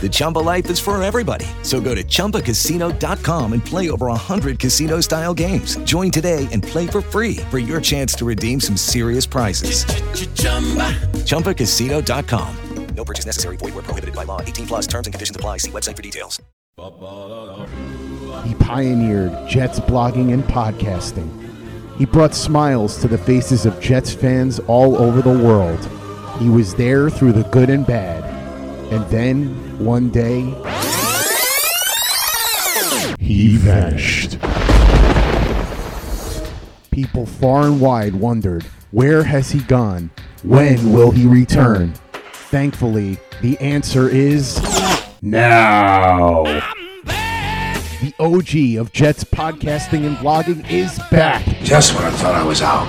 The Chumba life is for everybody. So go to ChumbaCasino.com and play over 100 casino-style games. Join today and play for free for your chance to redeem some serious prizes. ChumbaCasino.com. No purchase necessary. Void where prohibited by law. 18 plus terms and conditions apply. See website for details. He pioneered Jets blogging and podcasting. He brought smiles to the faces of Jets fans all over the world. He was there through the good and bad. And then, one day, he vanished. People far and wide wondered, where has he gone? When will he return? Thankfully, the answer is now. The OG of Jets podcasting and vlogging is back. Just when I thought I was out,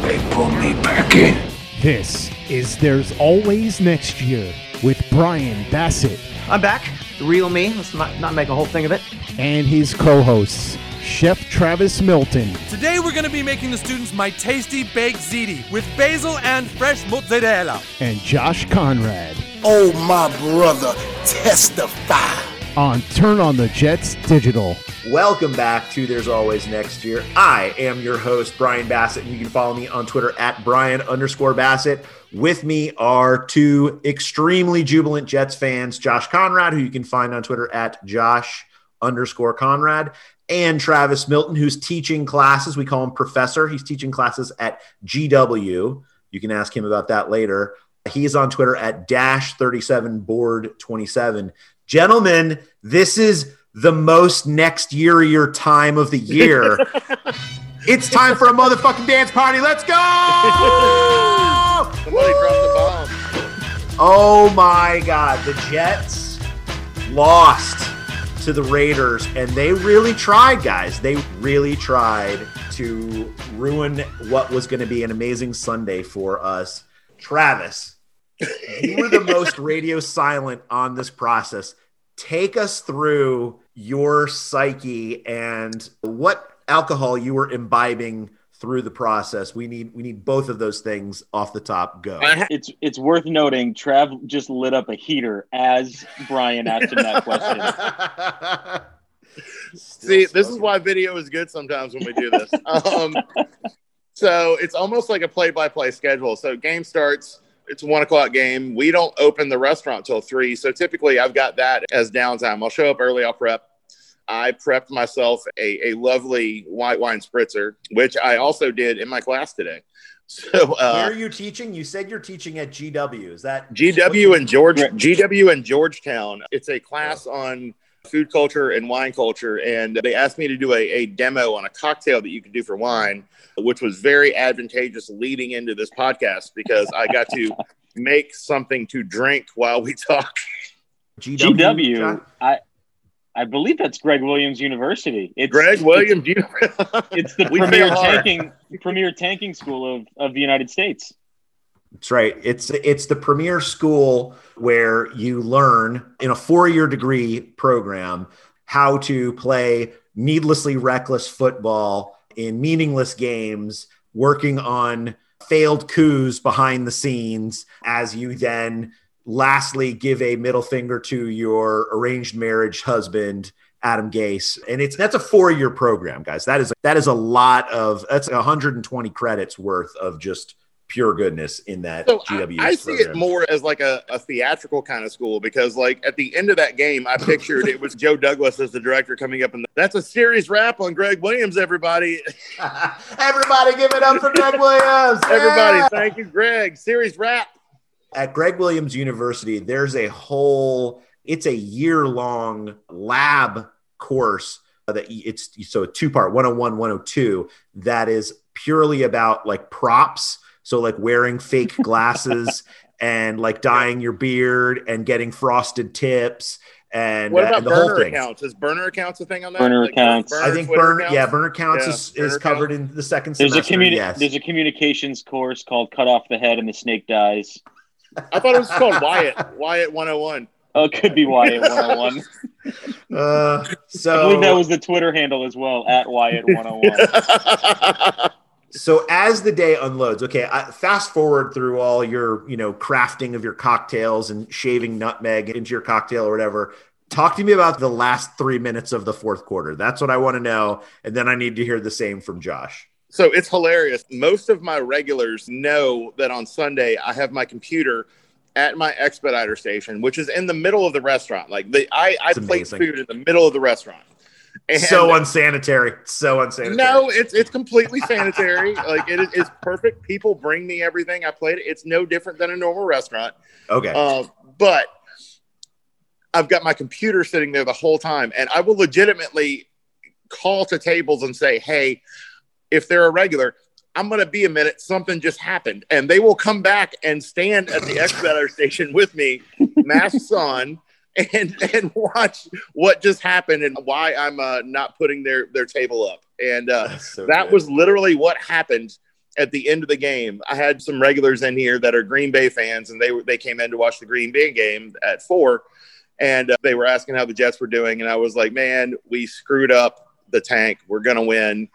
they pulled me back in. This is There's Always Next Year with Brian Bassett I'm back. The real me. Let's not, not make a whole thing of it. and his co hosts, Chef Travis Milton Today we're going to be making the students my tasty baked ziti with basil and fresh mozzarella. and Josh Conrad Oh, my brother, testify. on Turn on the Jets Digital. Welcome back to There's Always Next Year. I am your host, Brian Bassett, and you can follow me on Twitter at Brian underscore Bassett. With me are two extremely jubilant Jets fans, Josh Conrad, who you can find on Twitter at Josh underscore Conrad, and Travis Milton, who's teaching classes. We call him Professor. He's teaching classes at GW. You can ask him about that later. He's on Twitter at dash 37 board 27. Gentlemen, this is the most next year year time of the year. it's time for a motherfucking dance party. Let's go! Somebody dropped the bomb. Oh my God. The Jets lost to the Raiders, and they really tried, guys. They really tried to ruin what was going to be an amazing Sunday for us. Travis, you were the most radio silent on this process. Take us through your psyche and what alcohol you were imbibing through the process. We need we need both of those things off the top. Go. It's it's worth noting. Trav just lit up a heater as Brian asked him that question. See, this is why video is good sometimes when we do this. um, so it's almost like a play-by-play schedule. So game starts. It's a one o'clock game. We don't open the restaurant till three. So typically, I've got that as downtime. I'll show up early. I'll prep. I prepped myself a, a lovely white wine spritzer, which I also did in my class today. So uh, Where are you teaching? You said you're teaching at GW. Is that GW and George GW and Georgetown. It's a class on food culture and wine culture, and they asked me to do a, a demo on a cocktail that you could do for wine, which was very advantageous leading into this podcast because I got to make something to drink while we talk. GW. I I believe that's Gregg Williams University. It's Gregg Williams. It's the We premier tanking premier tanking school of, of the United States. That's right. It's it's the premier school where you learn in a four-year degree program how to play needlessly reckless football in meaningless games, working on failed coups behind the scenes as you then lastly, give a middle finger to your arranged marriage husband, Adam Gase. And it's that's a four-year program, guys. That is that is a lot of that's 120 credits worth of just pure goodness in that So GW. I, I see it more as like a, a theatrical kind of school because, like, at the end of that game, I pictured it was Joe Douglas as the director coming up, and that's a serious rap on Gregg Williams. Everybody, everybody, give it up for Gregg Williams! everybody, Yeah! thank you, Gregg. Series rap. At Gregg Williams University, there's a whole, it's a year long lab course that it's so a two part 101, 102 that is purely about like props. So, like wearing fake glasses and like dyeing your beard and getting frosted tips and, What uh, about and the whole burner thing. accounts? Is burner accounts a thing on that? Burner Like, accounts. I think Twitter burner, accounts? yeah, burner counts Yeah, is, burner is covered in the second There's a semester. communi- yes. There's a communications course called "Cut Off the Head and the Snake Dies." I thought it was called Wyatt. Wyatt 101. Oh, it could be Wyatt 101. Uh, so I believe that was the Twitter handle as well at Wyatt 101. So as the day unloads, okay, I, fast forward through all your, you know, crafting of your cocktails and shaving nutmeg into your cocktail or whatever. Talk to me about the last three minutes of the fourth quarter. That's what I want to know, and then I need to hear the same from Josh. So it's hilarious. Most of my regulars know that on Sunday I have my computer at my expediter station, which is in the middle of the restaurant. Like the I, I amazing. food in the middle of the restaurant. And so unsanitary. So unsanitary. no, it's it's completely sanitary. like it is it's perfect. People bring me everything. I played it. It's no different than a normal restaurant. Okay. Uh, but I've got my computer sitting there the whole time, and I will legitimately call to tables and say, "Hey, if they're a regular, I'm going to be a minute. Something just happened," and they will come back and stand at the expediter station with me, masks on. And, and watch what just happened and why I'm uh, not putting their, their table up. And uh, so that good. was literally what happened at the end of the game. I had some regulars in here that are Green Bay fans, and they they came in to watch the Green Bay game at four, and uh, they were asking how the Jets were doing, and I was like, "Man, we screwed up the tank. We're gonna win."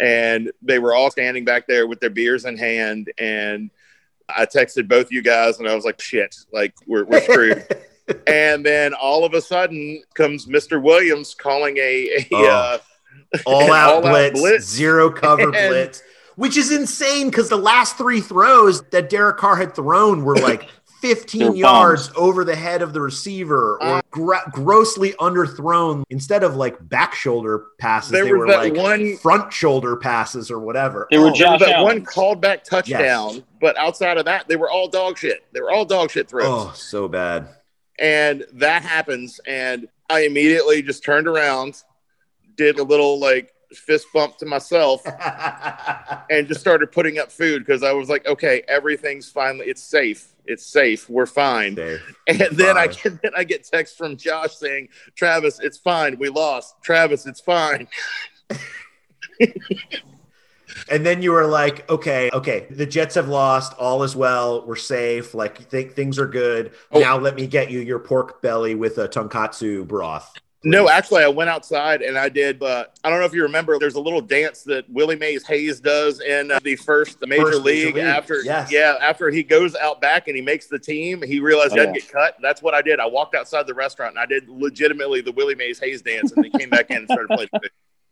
And they were all standing back there with their beers in hand, and I texted both you guys, and I was like, "Shit, like we're we're screwed." and then all of a sudden comes Mr. Williams calling a, a Oh. uh, all, out, all-out blitz, zero cover And- blitz, which is insane because the last three throws that Derek Carr had thrown were like 15 They're yards over the head of the receiver or Uh, gra- grossly underthrown instead of like back shoulder passes. There they were like one- front shoulder passes or whatever. They were Oh, There Josh that one called back touchdown, but outside of that, they were all dog shit. They were all dog shit throws. oh, so bad. And that happens. And I immediately just turned around, did a little like fist bump to myself, and just started putting up food because I was like, okay, everything's finally, it's safe. It's safe. We're fine. Safe. And then I get then I get text from Josh saying, Travis, it's fine. We lost. Travis, it's fine. And then you were like, okay, okay, the Jets have lost. All is well. We're safe. Like, think things are good. Oh. Now let me get you your pork belly with a tonkotsu broth. No, actually, I went outside and I did. But I don't know if you remember. There's a little dance that Willie Mays Hayes does in uh, the first Major, First Major League, League, after. yes. Yeah, after he goes out back and he makes the team, he realized he Oh, doesn't yeah. get cut. That's what I did. I walked outside the restaurant and I did legitimately the Willie Mays Hayes dance, and then came back in and started playing.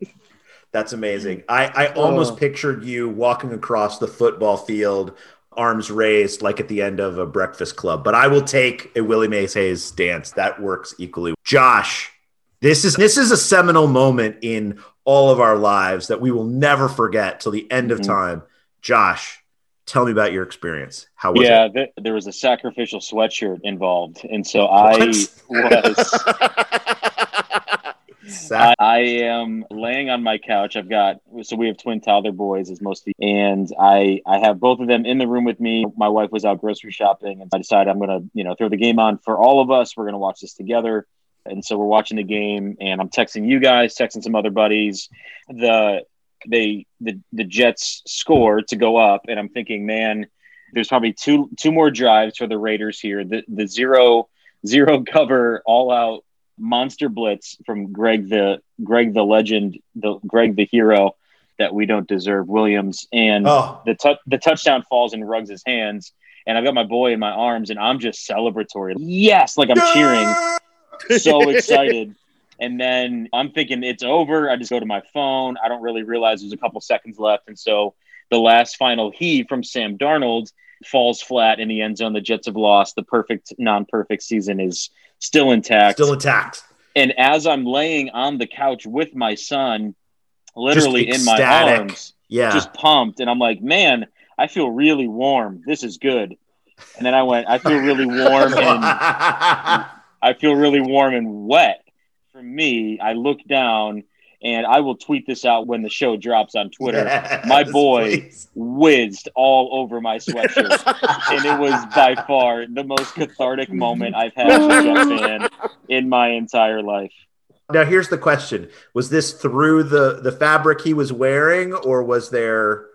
music. That's amazing. I, I almost Oh. pictured you walking across the football field, arms raised, like at the end of a breakfast club. But I will take a Willie Mays Hayes dance. That works equally. Josh, this is this is a seminal moment in all of our lives that we will never forget till the end of Mhm. time. Josh, tell me about your experience. How was yeah, it? th- there was a sacrificial sweatshirt involved, and so I was. I, I am laying on my couch. I've got so we have twin toddler boys, as most, of the, and I I have both of them in the room with me. My wife was out grocery shopping, and I decided I'm gonna you know throw the game on for all of us. We're gonna watch this together, and so we're watching the game, and I'm texting you guys, texting some other buddies. The they the the Jets score to go up, and I'm thinking, man, there's probably two two more drives for the Raiders here. The the zero zero cover all out monster blitz from Gregg the Gregg the legend, the Gregg the hero that we don't deserve, Williams, and Oh. the tou- the touchdown falls in Ruggs' hands, and I've got my boy in my arms, and I'm just celebratory. Yes, like I'm cheering, so excited. And then I'm thinking it's over. I just go to my phone. I don't really realize there's a couple seconds left, and so the last final heave from Sam Darnold falls flat in the end zone. The Jets have lost. The perfect, non-perfect season is still intact. Still intact. And as I'm laying on the couch with my son, literally in my arms, Yeah. just pumped, and I'm like, man, I feel really warm. This is good. And then I went, I feel really warm and I feel really warm and wet. For me, I look down and I will tweet this out when the show drops on Twitter. Yes, my boy whizzed all over my sweatshirt. and it was by far the most cathartic moment I've had as a fan in my entire life. Now here's the question: Was this through the the fabric he was wearing, or was there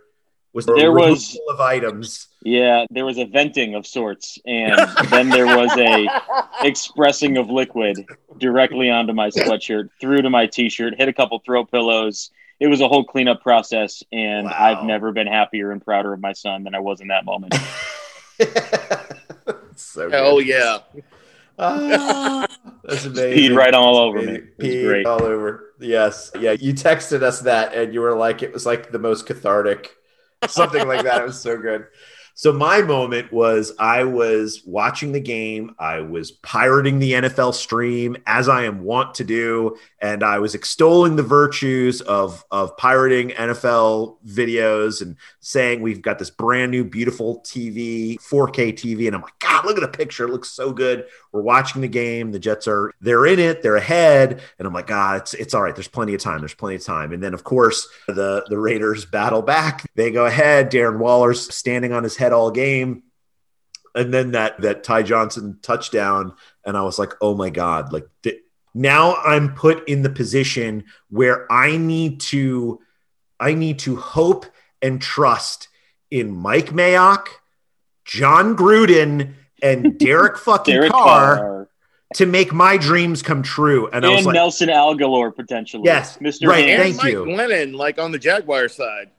was there, a There removal was- of items? Yeah, there was a venting of sorts, and then there was a expressing of liquid directly onto my sweatshirt, through to my t-shirt, hit a couple throw pillows. It was a whole cleanup process, and I've never been happier and prouder of my son than I was in that moment. So Hell good. yeah. Ah, that's amazing. Peed right all over me. amazing. It was Peed great. all over. Yes, yeah. You texted us that, and you were like, it was like the most cathartic, something like that. It was so good. So my moment was I was watching the game. I was pirating the NFL stream as I am wont to do, and I was extolling the virtues of of pirating NFL videos and saying we've got this brand new beautiful TV, 4K TV, and I'm like, God, look at the picture. It looks so good. We're watching the game. The Jets are they're in it. They're ahead, and I'm like, God, it's it's all right. There's plenty of time. There's plenty of time. And then of course the the Raiders battle back. They go ahead. Darren Waller's standing on his head all game and then that that Ty Johnson touchdown, and I was like, oh my god, like th- now I'm put in the position where I need to, I need to hope and trust in Mike Mayock, Jon Gruden, and Derek fucking Derek Carr, Carr. to make my dreams come true. And, And, I was like, Nelson Agholor potentially. Yes, Mr. right, Hands. And Thank Mike you. Glennon, like on the Jaguar side.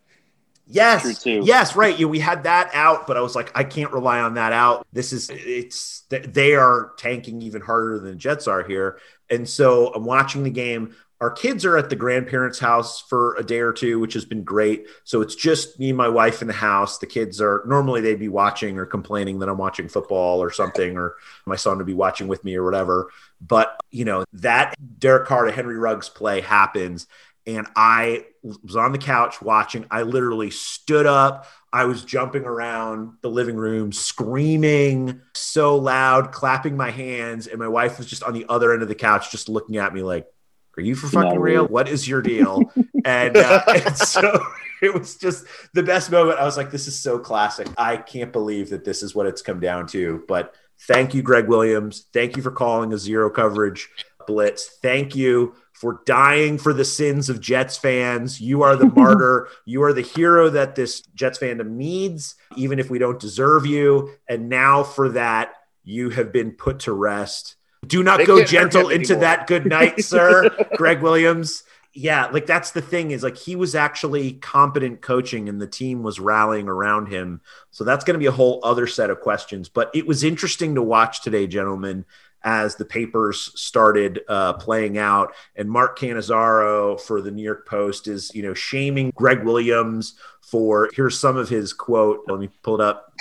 Yes. Yes, right. You, we had that out, but I was like, I can't rely on that out. This is it's they are tanking even harder than the Jets are here. And so I'm watching the game. Our kids are at the grandparents' house for a day or two, which has been great. So it's just me and my wife in the house. The kids are normally they'd be watching or complaining that I'm watching football or something, or my son would be watching with me or whatever. But you know, that Derek Carr to Henry Ruggs play happens and I was on the couch watching. I literally stood up. I was jumping around the living room, screaming so loud, clapping my hands, and my wife was just on the other end of the couch, just looking at me like, "Are you for fucking real? real. What is your deal?" and, uh, and so it was just the best moment. I was like, "This is so classic. I can't believe that this is what it's come down to." But thank you, Gregg Williams. Thank you for calling a zero coverage blitz. Thank you for dying for the sins of Jets fans. You are the martyr. You are the hero that this Jets fandom needs, even if we don't deserve you. And now for that, you have been put to rest. Do not They go gentle into anymore. that good night, sir. Gregg Williams. Yeah, like that's the thing is like he was actually competent coaching and the team was rallying around him. So that's going to be a whole other set of questions. But it was interesting to watch today, gentlemen, as the papers started uh, playing out. And Mark Cannizzaro for the New York Post is, you know, shaming Gregg Williams for here's some of his quote. Let me pull it up.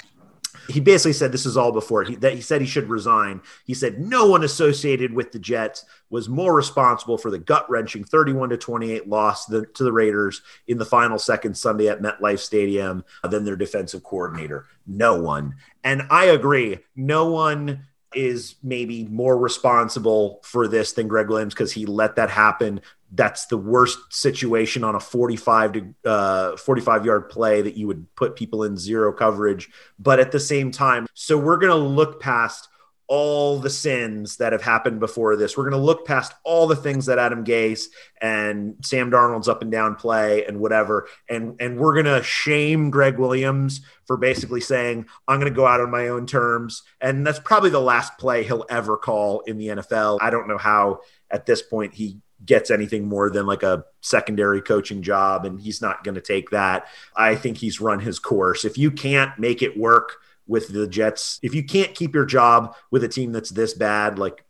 He basically said this is all before he that he said he should resign. He said no one associated with the Jets was more responsible for the gut wrenching 31 to 28 loss the, to the Raiders in the final second Sunday at MetLife Stadium than their defensive coordinator. No one. And I agree. No one is maybe more responsible for this than Gregg Williams because he let that happen. That's the worst situation on a 45 to uh, 45 yard play that you would put people in zero coverage. But at the same time, so we're going to look past all the sins that have happened before this. We're going to look past all the things that Adam Gase and Sam Darnold's up and down play and whatever, and and we're going to shame Gregg Williams for basically saying I'm going to go out on my own terms, and that's probably the last play he'll ever call in the NFL. I don't know how at this point he gets anything more than like a secondary coaching job and he's not going to take that. I think he's run his course. If you can't make it work with the Jets. If you can't keep your job with a team that's this bad, like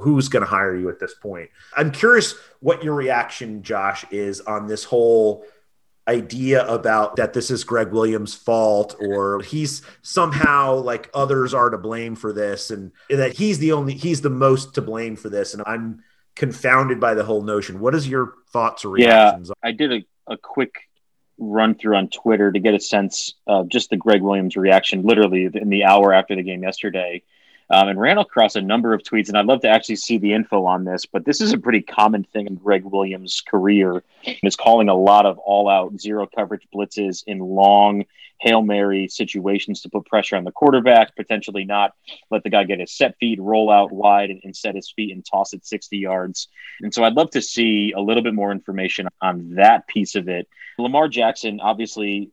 who's going to hire you at this point? I'm curious what your reaction, Josh, is on this whole idea about that this is Gregg Williams' fault or he's somehow like others are to blame for this and that he's the only he's the most to blame for this and I'm confounded by the whole notion. What is your thoughts or reactions? Yeah, I did a, a quick run through on Twitter to get a sense of just the Gregg Williams reaction literally in the hour after the game yesterday um, and ran across a number of tweets. And I'd love to actually see the info on this, but this is a pretty common thing in Gregg Williams' career. Is calling a lot of all-out zero coverage blitzes in long hail mary situations to put pressure on the quarterback, potentially not let the guy get his set feet, roll out wide, and, and set his feet and toss it 60 yards. And so I'd love to see a little bit more information on that piece of it. Lamar Jackson obviously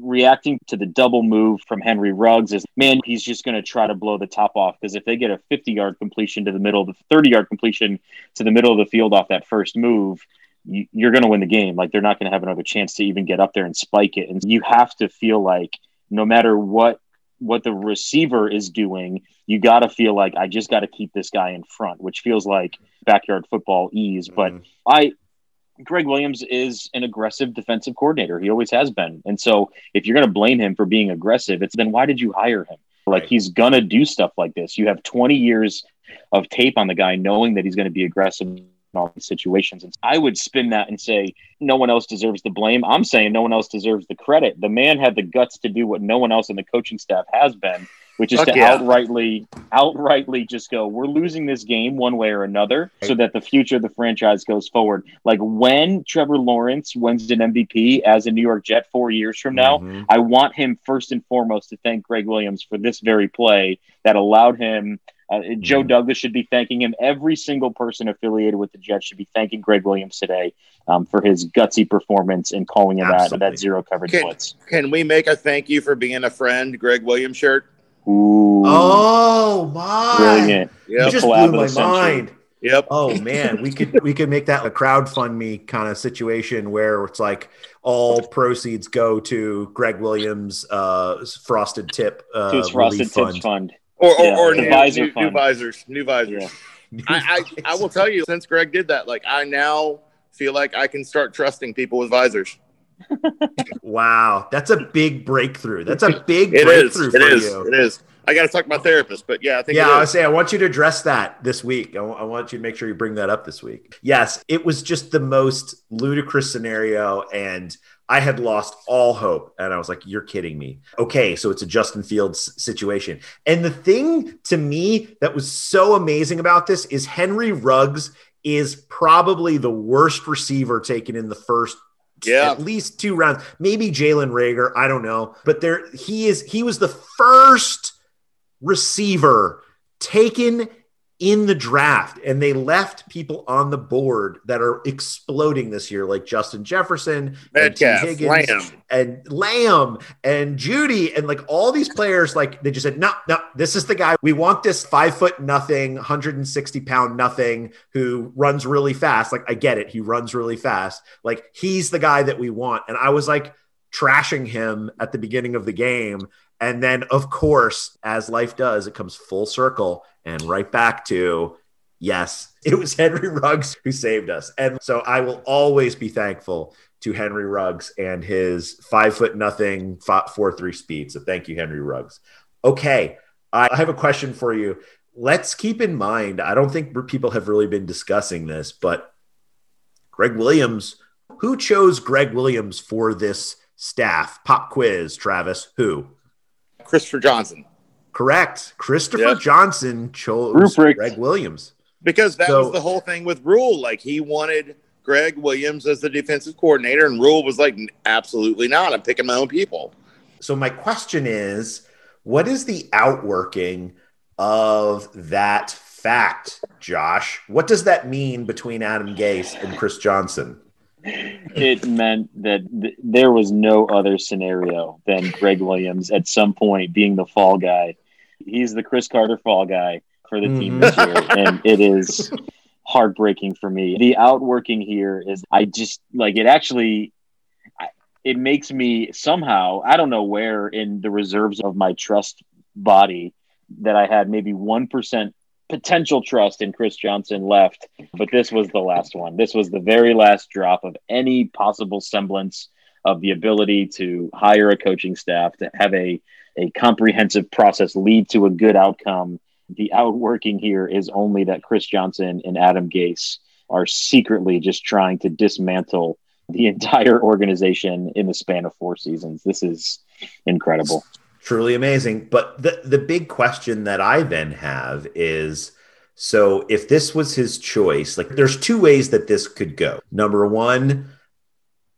reacting to the double move from Henry Ruggs is man, he's just going to try to blow the top off because if they get a 50 yard completion to the middle of the 30 yard completion to the middle of the field off that first move, you, you're going to win the game. Like they're not going to have another chance to even get up there and spike it. And you have to feel like no matter what what the receiver is doing, you got to feel like I just got to keep this guy in front, which feels like backyard football ease. But mm-hmm. I Gregg Williams is an aggressive defensive coordinator. He always has been. And so if you're going to blame him for being aggressive, it's then why did you hire him? Like right. he's going to do stuff like this. You have 20 years of tape on the guy knowing that he's going to be aggressive in all these situations. And I would spin that and say no one else deserves the blame. I'm saying no one else deserves the credit. The man had the guts to do what no one else in the coaching staff has been which is Fuck to yeah. outrightly outrightly just go we're losing this game one way or another so that the future of the franchise goes forward like when trevor lawrence wins an mvp as a new york jet four years from now mm-hmm. i want him first and foremost to thank gregg williams for this very play that allowed him uh, Joe mm-hmm. Douglas should be thanking him. Every single person affiliated with the Jets should be thanking Gregg Williams today um, for his gutsy performance in calling him that, that zero coverage can, blitz. Can we make a thank you for being a friend, Gregg Williams shirt? Ooh. Oh my! Brilliant. Yep. You just blew my mind. Yep. Oh man, we could we could make that a crowdfund me kind of situation where it's like all proceeds go to Gregg Williams' uh, frosted tip uh, to his frosted tips fund, or or, yeah. or new, new, new, visors, new visors. Yeah. I, I I will tell you, since Gregg did that, like I now feel like I can start trusting people with visors. wow, that's a big breakthrough. That's a big it breakthrough is. It for is. you. It is. I got to talk to my therapist, but yeah, I think. Yeah, I was say I want you to address that this week. I, w- I want you to make sure you bring that up this week. Yes, it was just the most ludicrous scenario, and I had lost all hope. And I was like, "You're kidding me." Okay, so it's a Justin Fields situation, and the thing to me that was so amazing about this is Henry Ruggs is probably the worst receiver taken in the first yeah. at least two rounds. Maybe Jalen Reagor. I don't know, but there he is. He was the first receiver taken in the draft and they left people on the board that are exploding this year like Justin Jefferson Metcalf, and Higgins Lamb. and Lamb and Jeudy, and like all these players like they just said no no this is the guy. We want this five foot nothing 160 pound nothing who runs really fast. Like I get it. He runs really fast. Like he's the guy that we want. And I was like trashing him at the beginning of the game and then, of course, as life does, it comes full circle and right back to yes, it was Henry Ruggs who saved us. And so I will always be thankful to Henry Ruggs and his five foot nothing, four three speed. So thank you, Henry Ruggs. Okay, I have a question for you. Let's keep in mind, I don't think people have really been discussing this, but Gregg Williams, who chose Gregg Williams for this staff? Pop quiz, Travis, who? Christopher Johnson. Correct. Christopher yep. Johnson chose Ruprecht. Gregg Williams. Because that so, was the whole thing with Rule. Like he wanted Gregg Williams as the defensive coordinator, and Rule was like, absolutely not. I'm picking my own people. So my question is, what is the outworking of that fact, Josh? What does that mean between Adam Gase and Chris Johnson? It meant that th- there was no other scenario than Gregg Williams at some point being the fall guy. He's the Chris Carter fall guy for the mm-hmm. team this year, and it is heartbreaking for me. The outworking here is I just like it actually it makes me somehow, I don't know where in the reserves of my trust body that I had maybe 1% potential trust in Chris Johnson left, but this was the last one. This was the very last drop of any possible semblance of the ability to hire a coaching staff, to have a, a comprehensive process lead to a good outcome. The outworking here is only that Chris Johnson and Adam Gase are secretly just trying to dismantle the entire organization in the span of four seasons. This is incredible. Truly amazing. But the, the big question that I then have is so if this was his choice, like there's two ways that this could go. Number one,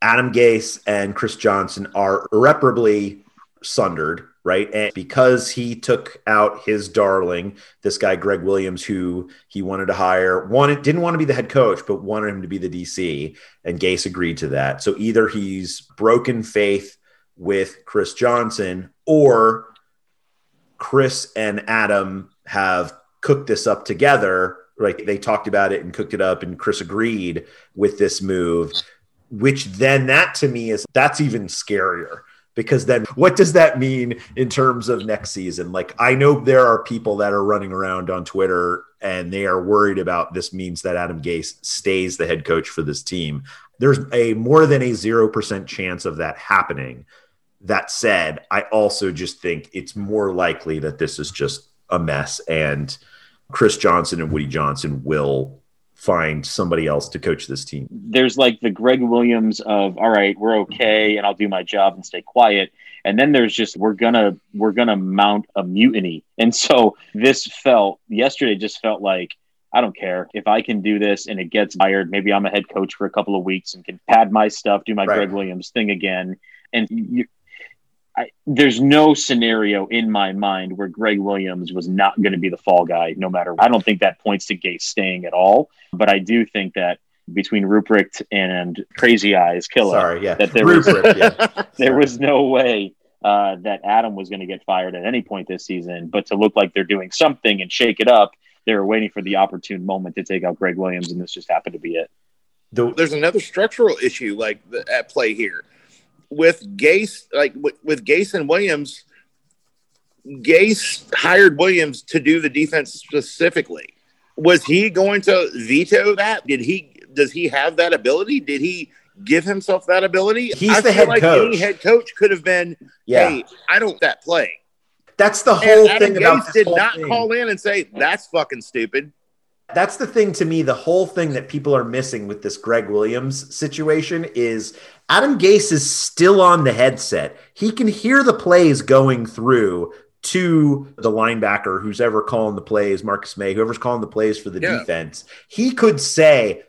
Adam Gase and Chris Johnson are irreparably sundered right? And because he took out his darling, this guy Gregg Williams, who he wanted to hire, wanted didn't want to be the head coach, but wanted him to be the DC, and Gase agreed to that. So either he's broken faith with Chris Johnson, or Chris and Adam have cooked this up together. Right? They talked about it and cooked it up, and Chris agreed with this move. Which then that to me is that's even scarier because then what does that mean in terms of next season? Like I know there are people that are running around on Twitter and they are worried about this means that Adam Gase stays the head coach for this team. There's a more than a 0% chance of that happening. That said, I also just think it's more likely that this is just a mess and Chris Johnson and Woody Johnson will find somebody else to coach this team. There's like the Gregg Williams of all right, we're okay and I'll do my job and stay quiet. And then there's just we're gonna we're gonna mount a mutiny. And so this felt yesterday just felt like I don't care if I can do this and it gets fired. Maybe I'm a head coach for a couple of weeks and can pad my stuff, do my right. Gregg Williams thing again. And you, I, there's no scenario in my mind where Gregg Williams was not going to be the fall guy, no matter. I don't think that points to Gase staying at all, but I do think that between Ruprecht and Crazy Eyes Killer, Sorry, yeah. that there Ruprecht, was yeah. there was no way uh, that Adam was going to get fired at any point this season. But to look like they're doing something and shake it up, they were waiting for the opportune moment to take out Gregg Williams, and this just happened to be it. There's another structural issue like at play here with Gase, like with, with Gase and Williams, Gase hired Williams to do the defense specifically. Was he going to veto that? Did he? Does he have that ability? Did he give himself that ability? He's I the head like coach. Any head coach could have been. Yeah. Hey, I don't that play. That's the whole and thing Adam about Gase did not thing. call in and say that's fucking stupid. That's the thing to me. The whole thing that people are missing with this Gregg Williams situation is Adam Gase is still on the headset. He can hear the plays going through to the linebacker who's ever calling the plays, Marcus Maye, whoever's calling the plays for the yeah. defense. He could say,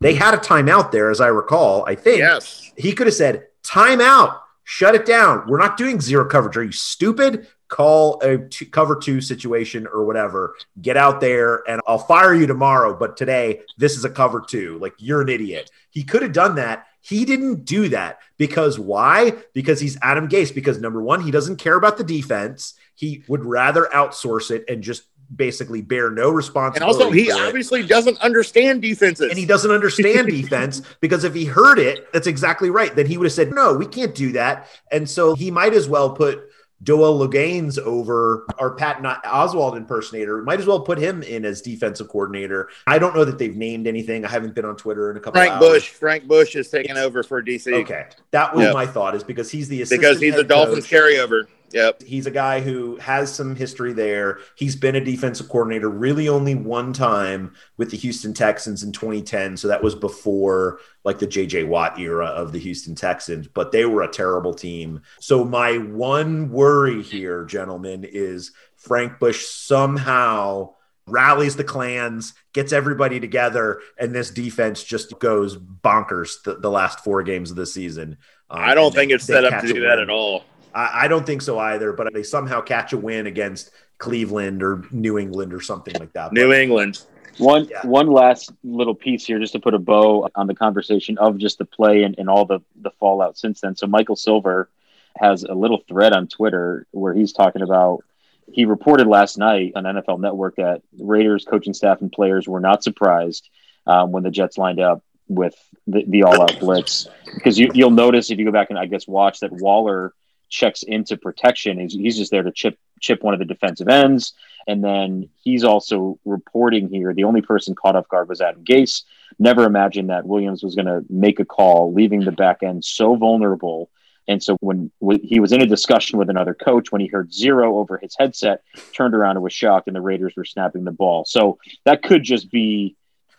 they had a timeout there, as I recall. I think yes. he could have said, timeout, shut it down. We're not doing zero coverage. Are you stupid? call a cover two situation or whatever. Get out there and I'll fire you tomorrow. But today, this is a cover two. Like you're an idiot. He could have done that. He didn't do that because why? Because he's Adam Gase. Because number one, he doesn't care about the defense. He would rather outsource it and just basically bear no responsibility. And also, he obviously doesn't understand defenses. And he doesn't understand defense because if he heard it, that's exactly right. Then he would have said, no, we can't do that. And so he might as well put Joel Luganes over our Patton Oswalt impersonator. Might as well put him in as defensive coordinator. I don't know that they've named anything. I haven't been on Twitter in a couple. Frank Bush. Frank Bush is taking over for DC. Okay, that was yep. my thought. Is because he's the because he's a Dolphins coach. carryover. Yep. He's a guy who has some history there. He's been a defensive coordinator really only one time with the Houston Texans in 2010. So that was before like the JJ Watt era of the Houston Texans, but they were a terrible team. So my one worry here, gentlemen, is Frank Bush somehow rallies the clans, gets everybody together, and this defense just goes bonkers the, the last four games of the season. Um, I don't think it's set up to do that at all. I, I don't think so either, but they somehow catch a win against Cleveland or New England or something like that. New but, England. One yeah. one last little piece here, just to put a bow on the conversation of just the play and, and all the the fallout since then. So Michael Silver has a little thread on Twitter where he's talking about he reported last night on NFL Network that Raiders coaching staff and players were not surprised um, when the Jets lined up with the, the all out blitz because you, you'll notice if you go back and I guess watch that Waller checks into protection. He's, he's just there to chip chip one of the defensive ends, and then he's also reporting here. The only person caught off guard was Adam Gase. Never imagined that Williams was going to make a call, leaving the back end so vulnerable. And so when, when he was in a discussion with another coach, when he heard zero over his headset, turned around and was shocked, and the Raiders were snapping the ball. So that could just be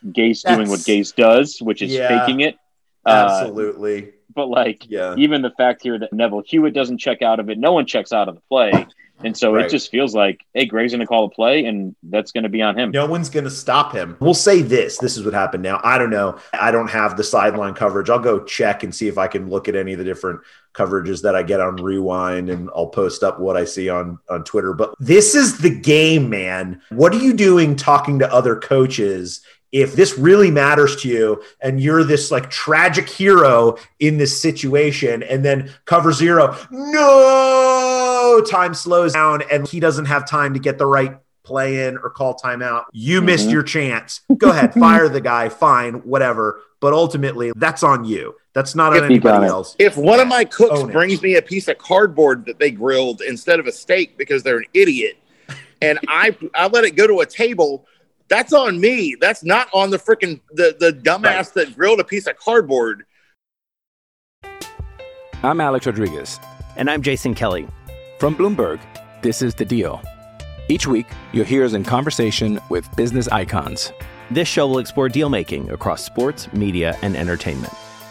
Gase doing what Gase does, which is Yeah. faking it. Uh, Absolutely. but like, Yeah. even the fact here that Neville Hewitt doesn't check out of it, no one checks out of the play. And so Right. it just feels like, hey, Gray's going to call a play, and that's going to be on him. No one's going to stop him. We'll say this. This is what happened now. I don't know. I don't have the sideline coverage. I'll go check and see if I can look at any of the different coverages that I get on Rewind and I'll post up what I see on, on Twitter. But this is the game, man. What are you doing talking to other coaches? If this really matters to you and you're this like tragic hero in this situation, and then cover zero, no time slows down and he doesn't have time to get the right play in or call timeout. You missed Mhm. your chance. Go ahead, fire the guy, fine, whatever. But ultimately, that's on you. That's not on If- You got anybody else. If one of my cooks Own it. brings me a piece of cardboard that they grilled instead of a steak because they're an idiot, and I I let it go to a table, that's on me. That's not on the freaking the the dumbass that grilled a piece of cardboard. I'm Alex Rodriguez. And I'm Jason Kelly. From Bloomberg, this is The Deal. Each week, you'll hear us in conversation with business icons. This show will explore deal making across sports, media, and entertainment.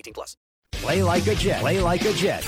18 plus. Play like a Jet. Play like a Jet.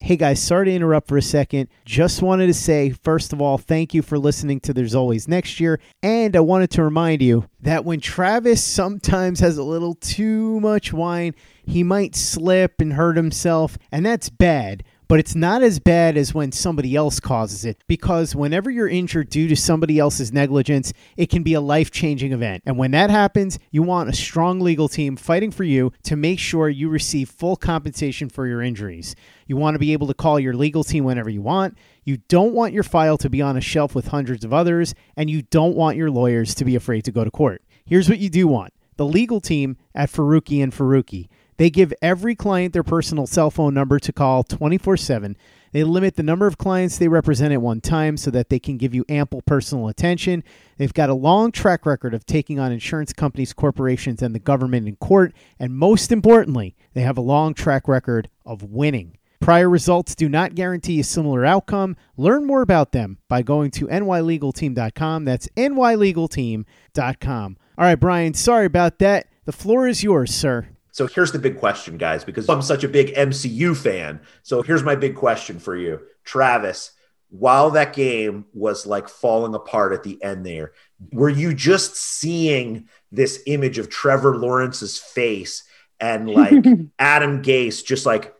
Hey guys, sorry to interrupt for a second. Just wanted to say, first of all, thank you for listening to There's Always Next Year. And I wanted to remind you that when Travis sometimes has a little too much wine, he might slip and hurt himself, and that's bad. But it's not as bad as when somebody else causes it because whenever you're injured due to somebody else's negligence, it can be a life changing event. And when that happens, you want a strong legal team fighting for you to make sure you receive full compensation for your injuries. You want to be able to call your legal team whenever you want. You don't want your file to be on a shelf with hundreds of others, and you don't want your lawyers to be afraid to go to court. Here's what you do want the legal team at Faruqi and Faruqi. They give every client their personal cell phone number to call 24 7. They limit the number of clients they represent at one time so that they can give you ample personal attention. They've got a long track record of taking on insurance companies, corporations, and the government in court. And most importantly, they have a long track record of winning. Prior results do not guarantee a similar outcome. Learn more about them by going to nylegalteam.com. That's nylegalteam.com. All right, Brian, sorry about that. The floor is yours, sir. So here's the big question, guys, because I'm such a big MCU fan. So here's my big question for you, Travis. while that game was like falling apart at the end there, were you just seeing this image of Trevor Lawrence's face and like Adam Gase just like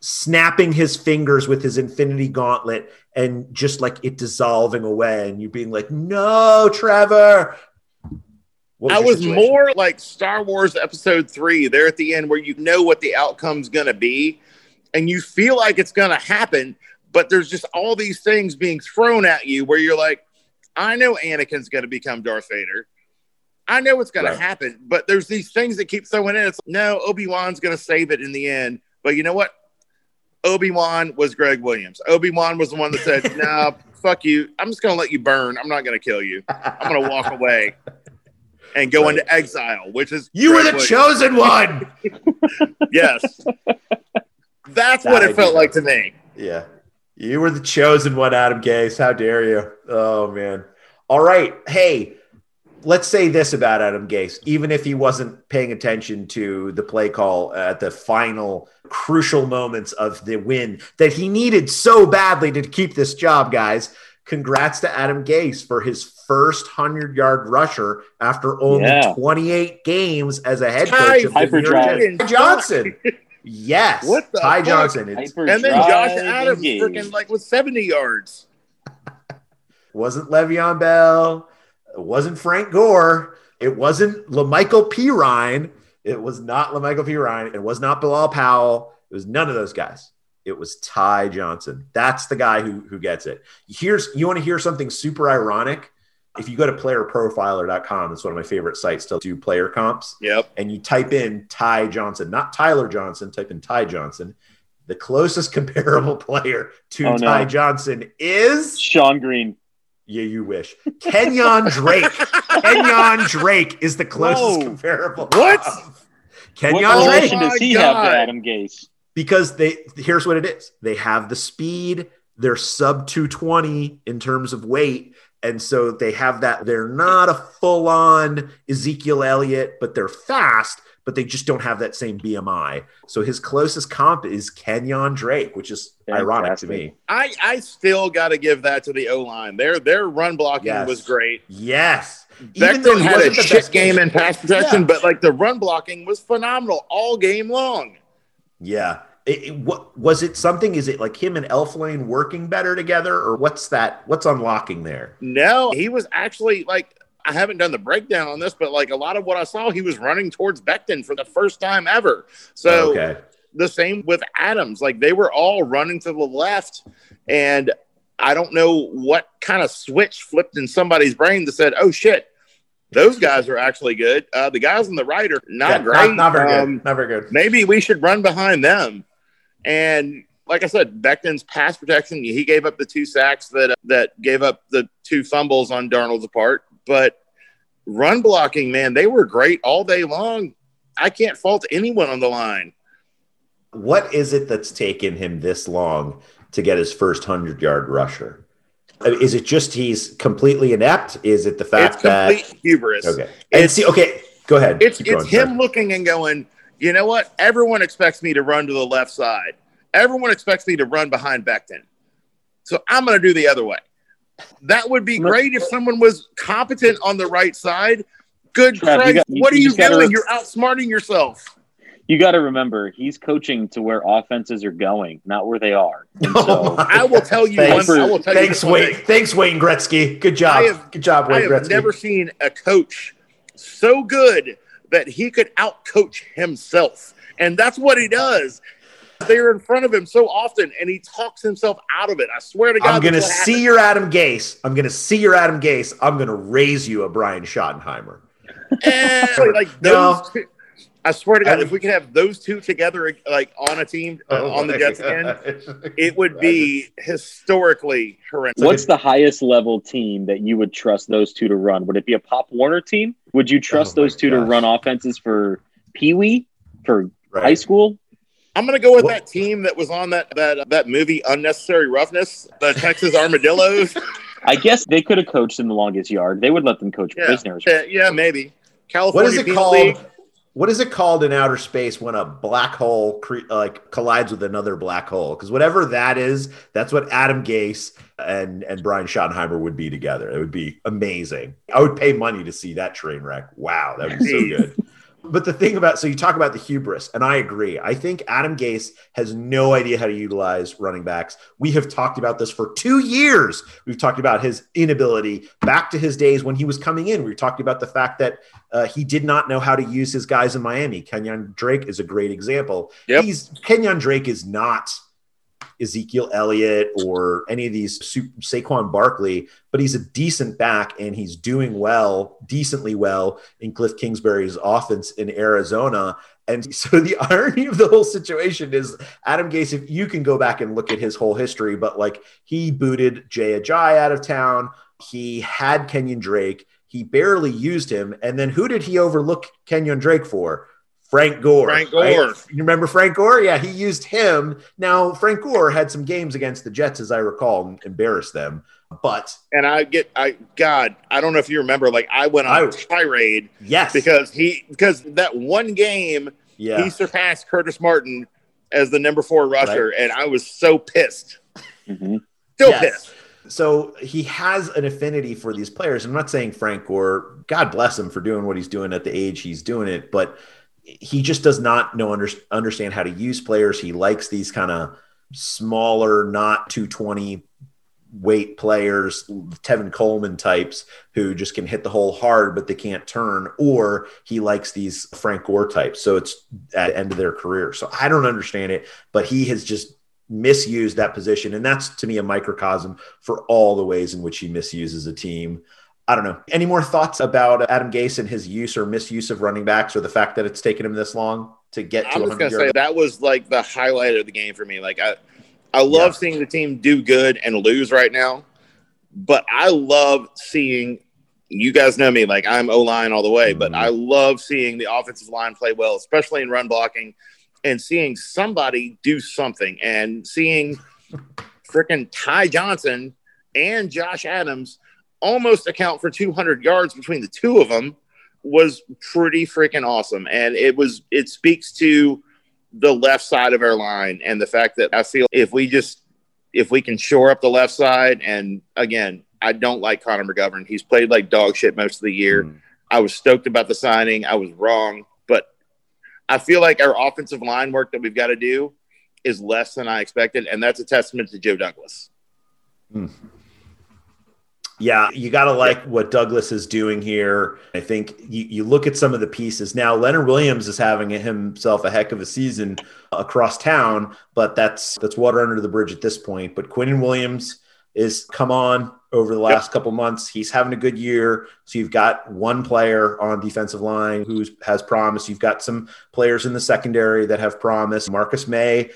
snapping his fingers with his infinity gauntlet and just like it dissolving away and you being like, no, Trevor. I was situation? more like Star Wars episode three there at the end where you know what the outcome's going to be and you feel like it's going to happen, but there's just all these things being thrown at you where you're like, I know Anakin's going to become Darth Vader. I know it's going right. to happen, but there's these things that keep throwing in. It's like, no, Obi Wan's going to save it in the end. But you know what? Obi Wan was Gregg Williams. Obi Wan was the one that said, "No, nah, fuck you. I'm just going to let you burn. I'm not going to kill you. I'm going to walk away and go right. into exile." Which is you were the Williams. chosen one. yes, that's what it felt like to me. Yeah. You were the chosen one, Adam Gase. How dare you? Oh, man. All right. Hey, let's say this about Adam Gase. Even if he wasn't paying attention to the play call at the final crucial moments of the win that he needed so badly to keep this job, guys. Congrats to Adam Gase for his first 100 yard rusher after only yeah. 28 games as a head coach of the New York Johnson. Yes. What the Ty fuck? Johnson. and then Josh Adams freaking like with 70 yards. wasn't Le'Veon Bell. It wasn't Frank Gore. It wasn't La'Mical Perine. It was not La'Mical Perine. It was not Bilal Powell. It was none of those guys. It was Ty Johnson. That's the guy who who gets it. Here's you want to hear something super ironic if you go to playerprofiler.com, it's one of my favorite sites to do player comps. Yep. And you type in Ty Johnson, not Tyler Johnson, type in Ty Johnson. The closest comparable player to oh, Ty no. Johnson is Sean Green. Yeah, you wish. Kenyon Drake. Kenyon Drake is the closest Whoa. comparable. What? Kenyon what Drake. does he oh have to Adam Gase? Because they here's what it is. They have the speed. They're sub 220 in terms of weight and so they have that. They're not a full on Ezekiel Elliott, but they're fast, but they just don't have that same BMI. So his closest comp is Kenyon Drake, which is Fantastic. ironic to me. I, I still got to give that to the O line. Their their run blocking yes. was great. Yes. Becton had a shit game in pass protection, yeah. but like the run blocking was phenomenal all game long. Yeah. It, it, what was it something is it like him and Elflein working better together or what's that what's unlocking there no he was actually like i haven't done the breakdown on this but like a lot of what i saw he was running towards Becton for the first time ever so okay. the same with adams like they were all running to the left and i don't know what kind of switch flipped in somebody's brain that said oh shit those guys are actually good. Uh, the guys on the right are not yeah, great. Not, not very um, good. Not very good. Maybe we should run behind them. And like I said, Becton's pass protection, he gave up the two sacks that uh, that gave up the two fumbles on Darnold's part, but run blocking, man, they were great all day long. I can't fault anyone on the line. What is it that's taken him this long to get his first 100 yard rusher? Is it just he's completely inept? Is it the fact it's that hubris? Okay. And see, okay, go ahead. It's it's him looking and going, you know what? Everyone expects me to run to the left side. Everyone expects me to run behind Becton. So I'm going to do the other way. That would be great if someone was competent on the right side. Good Trev, Christ, got, what are you, you doing? Re- You're outsmarting yourself. You got to remember, he's coaching to where offenses are going, not where they are. So, oh I will tell you. Thanks, one, I will tell thanks, you Wayne. Thanks, Wayne Gretzky. Good job. Have, Good job, Wayne Gretzky. I have Gretzky. never seen a coach so good that he could outcoach himself. And that's what he does. They're in front of him so often, and he talks himself out of it. I swear to God. I'm going to see happens. your Adam Gase. I'm going to see your Adam Gase. I'm going to raise you a Brian Schottenheimer. And, like those, no. I swear to God, if we could have those two together, like on a team uh, oh on the Jets again, it would be historically horrendous. What's the highest level team that you would trust those two to run? Would it be a Pop Warner team? Would you trust oh those two gosh. to run offenses for Pee Wee, for right. high school? I'm gonna go with what? that team that was on that that that movie Unnecessary Roughness, the Texas Armadillos. I guess they could have coached in the longest yard. They would let them coach yeah, prisoners. Yeah, yeah, maybe. California what is it called? League. What is it called in outer space when a black hole cre- like collides with another black hole? Because whatever that is, that's what Adam Gase and and Brian Schottenheimer would be together. It would be amazing. I would pay money to see that train wreck. Wow, that would be so good. But the thing about so you talk about the hubris, and I agree. I think Adam Gase has no idea how to utilize running backs. We have talked about this for two years. We've talked about his inability back to his days when he was coming in. We talked about the fact that uh, he did not know how to use his guys in Miami. Kenyon Drake is a great example. Yep. He's Kenyon Drake is not Ezekiel Elliott or any of these Saquon Barkley, but he's a decent back and he's doing well, decently well in Cliff Kingsbury's offense in Arizona. And so the irony of the whole situation is Adam Gase, if you can go back and look at his whole history, but like he booted Jay Ajayi out of town. He had Kenyon Drake. He barely used him. And then who did he overlook Kenyon Drake for? Frank Gore. Frank Gore. right? You remember Frank Gore? Yeah, he used him. Now, Frank Gore had some games against the Jets, as I recall, and embarrassed them. But And I get, I God, I don't know if you remember. Like I went on I- a tirade yes, because he because that one game yeah, he surpassed Curtis Martin as the number four rusher, Right. and I was so pissed. Mhm. Still Yes. pissed. So he has an affinity for these players. I'm not saying Frank Gore, God bless him for doing what he's doing at the age he's doing it, but he just does not know under, understand how to use players. He likes these kind of smaller, not 220 weight players, Tevin Coleman types who just can hit the hole hard, but they can't turn, or he likes these Frank Gore types. So it's at the end of their career. So I don't understand it, but he has just misused that position. And that's to me a microcosm for all the ways in which he misuses a team. I don't know. Any more thoughts about Adam Gase and his use or misuse of running backs or the fact that it's taken him this long to get to I'm just 100 gonna say that was like the highlight of the game for me. Like I, I love Yeah. seeing the team do good and lose right now, but I love seeing. You guys know me, like I'm O line all the way, but Mm-hmm. I love seeing the offensive line play well, especially in run blocking, and seeing somebody do something, and seeing freaking Ty Johnson and Josh Adams almost account for 200 yards between the two of them was pretty freaking awesome. And it was, it speaks to the left side of our line and the fact that I feel if we just, if we can shore up the left side, and again, I don't like Connor McGovern. He's played like dog shit most of the year. Mm. I was stoked about the signing. I was wrong, but I feel like our offensive line work that we've got to do is less than I expected, and that's a testament to Joe Douglas. Mm. Yeah, you got to like what Douglas is doing here. I think you, you look at some of the pieces now. Leonard Williams is having himself a heck of a season across town, but that's that's water under the bridge at this point. But Quinnen Williams is come on over the last couple months. He's having a good year. So you've got one player on defensive line who has promise. You've got some players in the secondary that have promise. Marcus Maye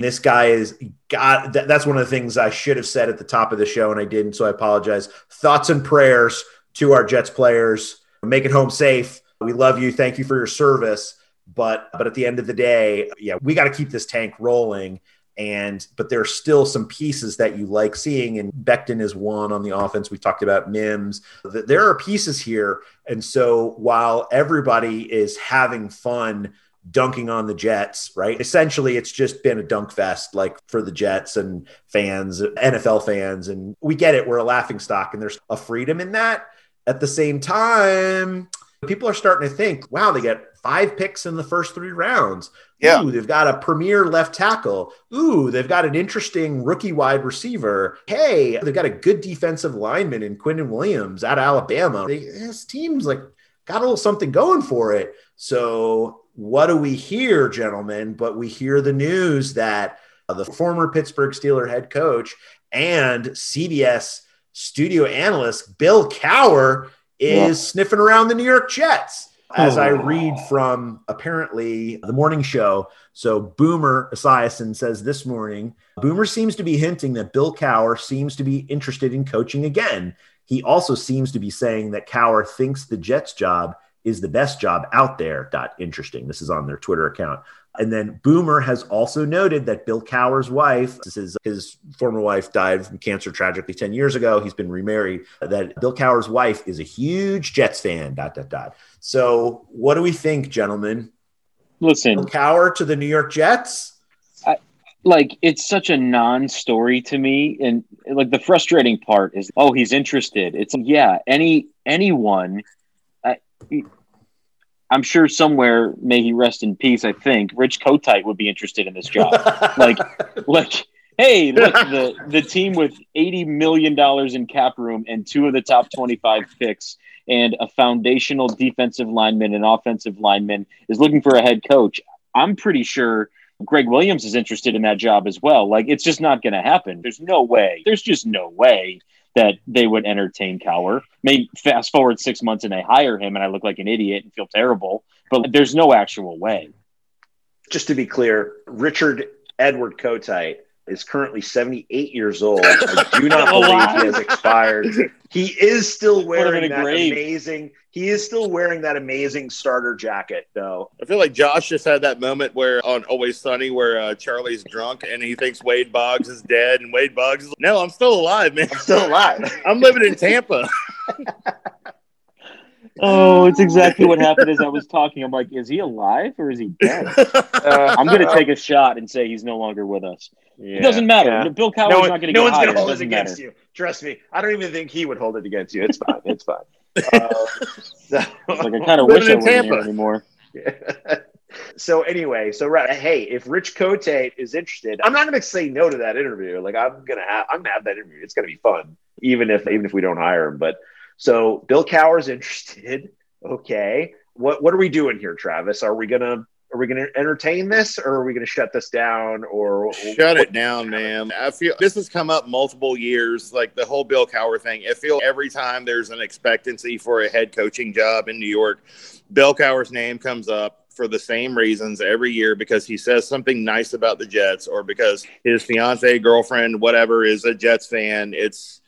this guy is God. That, that's one of the things I should have said at the top of the show, and I didn't. So I apologize. Thoughts and prayers to our Jets players. Make it home safe. We love you. Thank you for your service. But but at the end of the day, yeah, we got to keep this tank rolling. And but there are still some pieces that you like seeing, and Becton is one on the offense. We talked about Mims. Th- There are pieces here, and so while everybody is having fun dunking on the Jets, right? Essentially, it's just been a dunk fest, like for the Jets and fans, NFL fans. And we get it. We're a laughing stock, and there's a freedom in that. At the same time, people are starting to think, wow, they get five picks in the first three rounds. Yeah. Ooh, they've got a premier left tackle. Ooh, they've got an interesting rookie wide receiver. Hey, they've got a good defensive lineman in Quinnen Williams out of Alabama. They, this team's like got a little something going for it. So, what do we hear, gentlemen? But we hear the news that uh, the former Pittsburgh Steeler head coach and CBS studio analyst Bill Cowher is sniffing around the New York Jets. As I read from apparently the morning show. So, Boomer Esiason says this morning Boomer seems to be hinting that Bill Cowher seems to be interested in coaching again. He also seems to be saying that Cowher thinks the Jets job is the best job out there. Dot interesting. This is on their Twitter account. And then Boomer has also noted that Bill Cowher's wife, this is his former wife died from cancer tragically 10 years ago. He's been remarried. That Bill Cowher's wife is a huge Jets fan, dot, dot, dot. So what do we think, gentlemen? Listen, Bill Cowher to the New York Jets? like it's such a non-story to me and like the frustrating part is oh he's interested it's yeah any anyone I, i'm sure somewhere may he rest in peace i think rich kotite would be interested in this job like like hey look the the team with 80 million dollars in cap room and two of the top 25 picks and a foundational defensive lineman and offensive lineman is looking for a head coach i'm pretty sure Gregg Williams is interested in that job as well. Like it's just not going to happen. There's no way. There's just no way that they would entertain Cowher. Maybe fast forward six months and they hire him, and I look like an idiot and feel terrible. But there's no actual way. Just to be clear, Richard Edward Kotite is currently 78 years old. I do not believe he has expired. He is still wearing that grave. amazing. He is still wearing that amazing starter jacket, though. I feel like Josh just had that moment where on Always Sunny, where uh, Charlie's drunk and he thinks Wade Boggs is dead, and Wade Boggs is like, "No, I'm still alive, man. I'm still alive. I'm living in Tampa." Oh, it's exactly what happened as I was talking. I'm like, is he alive or is he dead? Uh, I'm going to take a shot and say he's no longer with us. Yeah, it doesn't matter. Yeah. Bill Cowher's no one, not going to no get one's going to hold it against matter. you. Trust me. I don't even think he would hold it against you. It's fine. It's fine. Uh, so, like I kind of wish I wasn't here anymore. Yeah. so anyway, so right, hey, if Rich Cote is interested, I'm not going to say no to that interview. Like I'm going to have, I'm going to have that interview. It's going to be fun, even if even if we don't hire him. But so Bill Cowher's interested. Okay, what what are we doing here, Travis? Are we gonna are we going to entertain this or are we going to shut this down or shut it down man. I feel this has come up multiple years like the whole bill cowher thing. I feel every time there's an expectancy for a head coaching job in new york bill cowher's name comes up for the same reasons every year because he says something nice about the jets or because his fiance girlfriend whatever is a jets fan. It's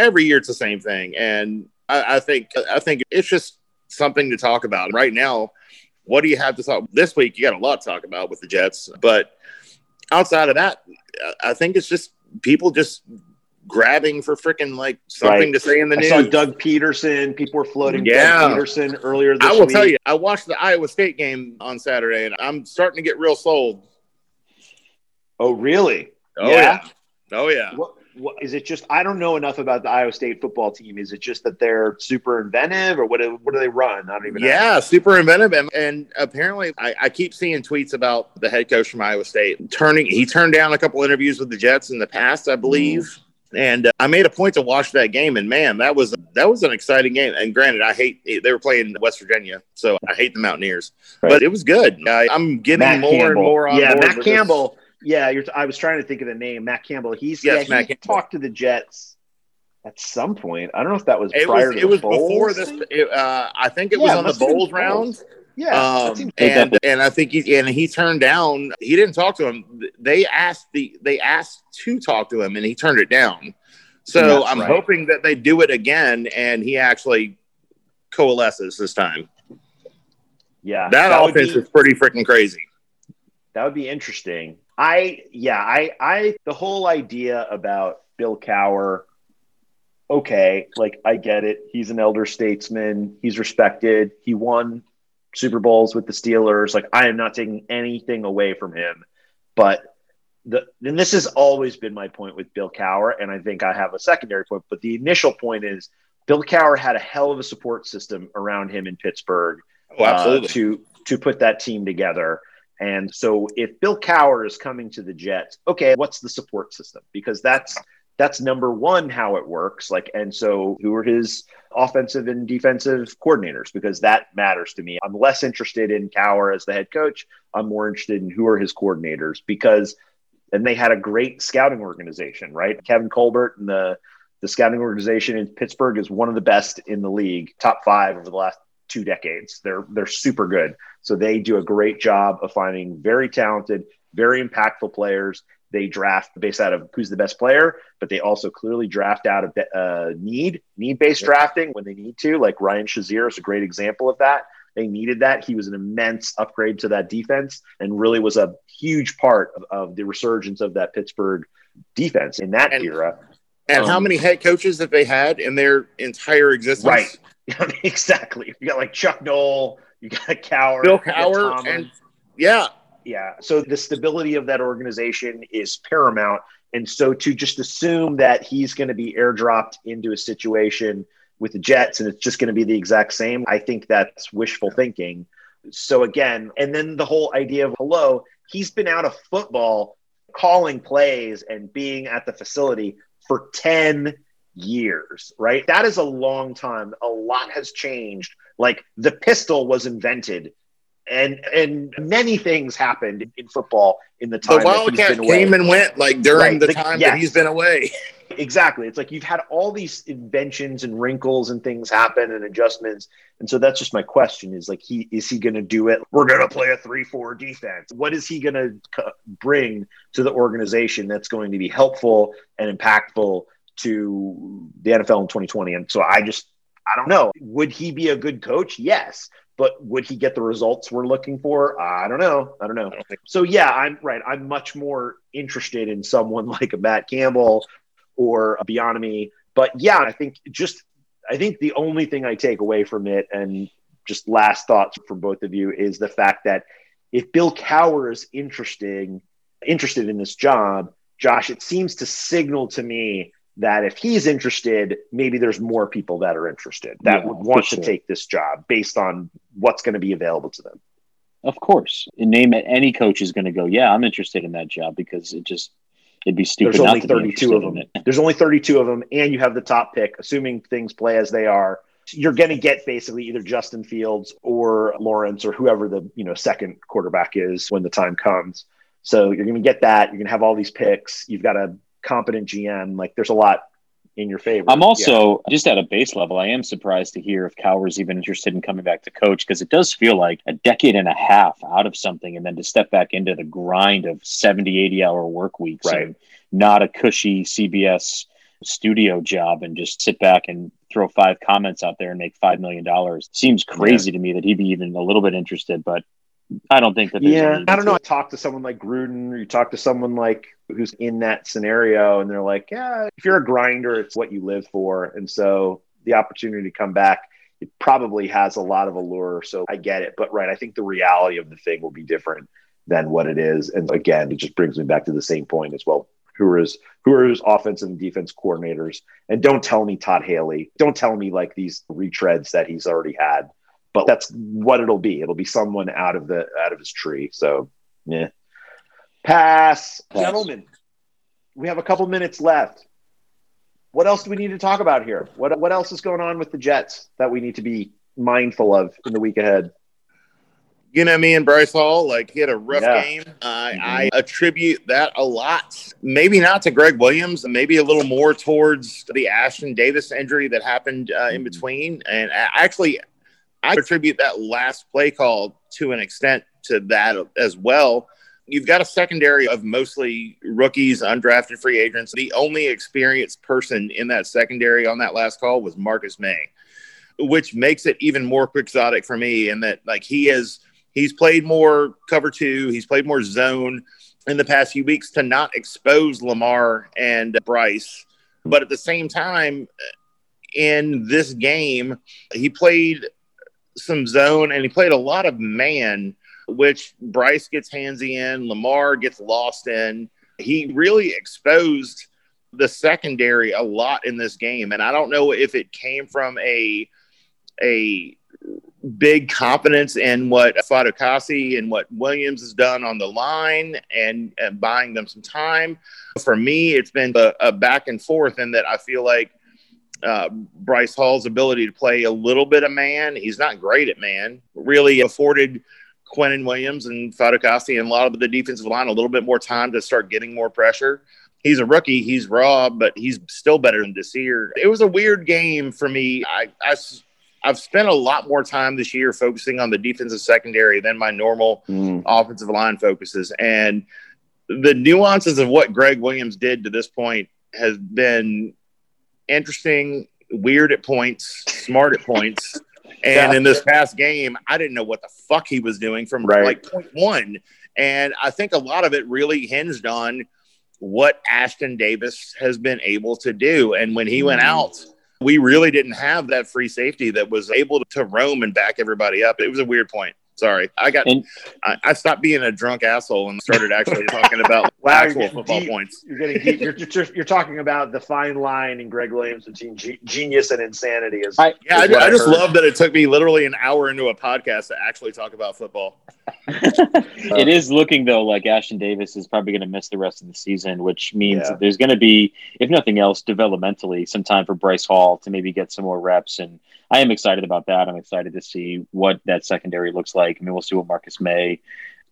every year it's the same thing and I, I think i think it's just something to talk about. Right now, what do you have to talk this week? You got a lot to talk about with the Jets, but outside of that, I think it's just people just grabbing for freaking like something right. to say in the I news. Saw Doug Pederson. People were floating yeah. Doug Pederson earlier. I will week. tell you, I watched the Iowa State game on Saturday, and I'm starting to get real sold. Oh, really? Oh yeah. yeah. Oh yeah. What, is it just I don't know enough about the Iowa State football team. Is it just that they're super inventive, or what? What do they run? I don't even. Yeah, know. super inventive, and, and apparently, I, I, keep seeing tweets about the head coach from Iowa State turning. He turned down a couple interviews with the Jets in the past, I believe. Mm. And uh, I made a point to watch that game, and man, that was that was an exciting game. And granted, I hate they were playing West Virginia, so I hate the Mountaineers, right. but it was good. I, am getting Matt more Campbell. and more on yeah, board. Matt Campbell. This yeah, you're, I was trying to think of the name, Matt Campbell. He's yes, yeah, Matt he Campbell. talked to the Jets at some point. I don't know if that was it prior was, to it was Bowles before this. It, uh, I think it Yeah, was it on the Bowles round. Yeah, Um, and and I think he and he turned down. He didn't talk to him. They asked the they asked to talk to him, and he turned it down. So That's I'm right. hoping that they do it again, and he actually coalesces this time. yeah, That, would offense be- is pretty freaking crazy. That would be interesting. I yeah, I I the whole idea about Bill Cowher, okay, like I get it. He's an elder statesman, he's respected, he won Super Bowls with the Steelers. Like I am not taking anything away from him. But the and this has always been my point with Bill Cowher, and I think I have a secondary point, but the initial point is Bill Cowher had a hell of a support system around him in Pittsburgh Oh, absolutely. uh, to to put that team together. And so if Bill Cowher is coming to the Jets, okay, what's the support system? Because that's that's number one how it works. Like, and so who are his offensive and defensive coordinators? Because that matters to me. I'm less interested in Cowher as the head coach. I'm more interested in who are his coordinators because and they had a great scouting organization, right? Kevin Colbert and the the scouting organization in Pittsburgh is one of the best in the league, top five over the last two decades. They're they're super good. So they do a great job of finding very talented, very impactful players. They draft based out of who's the best player, but they also clearly draft out of uh, need need based drafting when they need to. Like Ryan Shazier is a great example of that. they needed that. He was an immense upgrade to that defense and really was a huge part of, of the resurgence of that Pittsburgh defense in that And- era. And how Um, many head coaches have they had in their entire existence? Right. exactly. You got like Chuck Noll, you got Cowher, Bill you Cowher, and yeah, Yeah. So the stability of that organization is paramount. And so to just assume that he's going to be airdropped into a situation with the Jets and it's just going to be the exact same, I think that's wishful thinking. So again, and then the whole idea of hello, he's been out of football calling plays and being at the facility for 10 years, right? That is a long time. A lot has changed. Like the pistol was invented and and many things happened in football in the time the that he's Wildcat been away. came and went like during Right, the the- time yes. that he's been away. Exactly. It's like you've had all these inventions and wrinkles and things happen and adjustments. And so that's just my question is like, he is he going to do it? We're going to play a 3 4 defense. What is he going to bring to the organization that's going to be helpful and impactful to the NFL in 2020? And so I just, I don't know. Would he be a good coach? Yes. But would he get the results we're looking for? I don't know. I don't know. So yeah, I'm right. I'm much more interested in someone like a Matt Campbell or a Bieniemy. But yeah, I think just I think the only thing I take away from it, and just last thoughts from both of you, is the fact that if Bill Cowher is interesting interested in this job, Josh, it seems to signal to me that if he's interested, maybe there's more people that are interested that Yeah, would want for to take this job based on what's going to be available to them. Of course, and name it. Any coach is going to go, yeah, I'm interested in that job because it just it'd be stupid There's not only to be 32 of them. There's only 32 of them, and you have the top pick, assuming things play as they are. You're going to get basically either Justin Fields or Lawrence or whoever the you know second quarterback is when the time comes. So you're going to get that. You're going to have all these picks. You've got a competent GM. Like there's a lot in your favor. I'm Yeah. also just at a base level. I am surprised to hear if Cowher's even interested in coming back to coach because it does feel like a decade and a half out of something and then to step back into the grind of 70, 80 hour work weeks Right. and not a cushy CBS studio job and just sit back and throw five comments out there and make $5 million. Seems crazy to me that he'd be even a little bit interested, but I don't think that there's Yeah, need I don't know. I talk to someone like Gruden, or you talk to someone like who's in that scenario, and they're like, "Yeah, if you're a grinder, it's what you live for." And so the opportunity to come back, it probably has a lot of allure. So I get it, but right, I think the reality of the thing will be different than what it is. And again, it just brings me back to the same point as well. Who are his who are his offensive and defense coordinators? And don't tell me Todd Haley. Don't tell me like these retreads that he's already had but that's what it'll be. It'll be someone out of the out of his tree. So, yeah. Pass, Pass. gentlemen. We have a couple minutes left. What else do we need to talk about here? What what else is going on with the Jets that we need to be mindful of in the week ahead? You know me and Bryce Hall, like he had a rough Yeah. game. I, mm-hmm. I attribute that a lot. Maybe not to Gregg Williams, maybe a little more towards the Ashtyn Davis injury that happened uh, in mm-hmm. between. And uh, actually, I attribute that last play call to an extent to that as well. You've got a secondary of mostly rookies, undrafted free agents. The only experienced person in that secondary on that last call was Marcus Maye which makes it even more quixotic for me. And that like he is, he's played more cover two, he's played more zone in the past few weeks to not expose Lamar and Bryce. But at the same time, in this game, he played some zone and he played a lot of man, which Bryce gets handsy in, Lamar gets lost in. He really exposed the secondary a lot in this game. And I don't know if it came from a a big confidence in what Fatukasi and what Williams has done on the line and, and buying them some time. For me, it's been a, a back and forth in that I feel like uh, Bryce Hall's ability to play a little bit of man, he's not great at man, really afforded Quinnen Williams and Fatukasi and a lot of the defensive line a little bit more time to start getting more pressure. He's a rookie. He's raw, but he's still better than Desir. It was a weird game for me. I—I've spent a lot more time this year focusing on the defensive secondary than my normal offensive line focuses. And the nuances of what Gregg Williams did to this point has been interesting, weird at points, smart at points. And Yeah. in this past game, I didn't know what the fuck he was doing from Right. like point one. And I think a lot of it really hinged on what Ashtyn Davis has been able to do. And when he went Mhm. out, we really didn't have that free safety that was able to roam and back everybody up. It was a weird point. Sorry, I got. I, I stopped being a drunk asshole and started actually talking about Wow, actual football deep. points. You're getting deep. You're, you're, you're talking about the fine line in Gregg Williams between ge- genius and insanity. Is Yeah, I, is what I just heard. love that it took me literally an hour into a podcast to actually talk about football. Uh, it is looking though like Ashtyn Davis is probably going to miss the rest of the season, which means Yeah. there's going to be, if nothing else, developmentally some time for Bryce Hall to maybe get some more reps. And I am excited about that. I'm excited to see what that secondary looks like. I mean, we'll see what Marcus Maye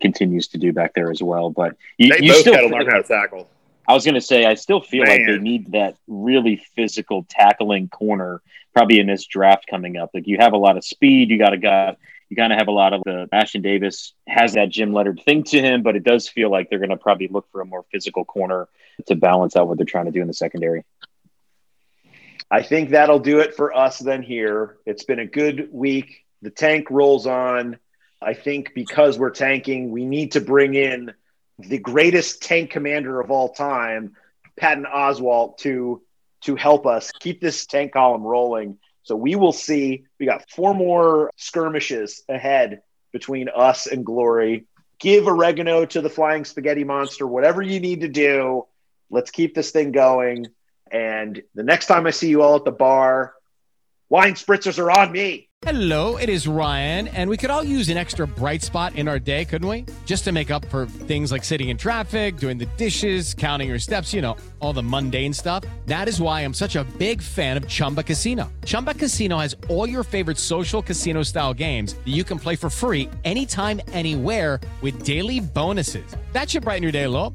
continues to do back there as well. But you, They you both still got to learn how to tackle. I was going to say, I still feel like they need that really physical tackling corner probably in this draft coming up. Like you have a lot of speed, you got a guy, you kind of have a lot of the Ashtyn Davis has that Jim Leonhard thing to him, but it does feel like they're going to probably look for a more physical corner to balance out what they're trying to do in the secondary. I think that'll do it for us then here. It's been a good week. The tank rolls on. I think because we're tanking, we need to bring in the greatest tank commander of all time, Patton Oswalt, to to help us keep this tank column rolling. So we will see. We got four more skirmishes ahead between us and Glory. Give oregano to the flying spaghetti monster, whatever you need to do. Let's keep this thing going. And the next time I see you all at the bar, wine spritzers are on me. Hello, it is Ryan, and we could all use an extra bright spot in our day, couldn't we? Just to make up for things like sitting in traffic, doing the dishes, counting your steps, you know, all the mundane stuff. That is why I'm such a big fan of Chumba Casino. Chumba Casino has all your favorite social casino style games that you can play for free anytime, anywhere with daily bonuses. That should brighten your day a little.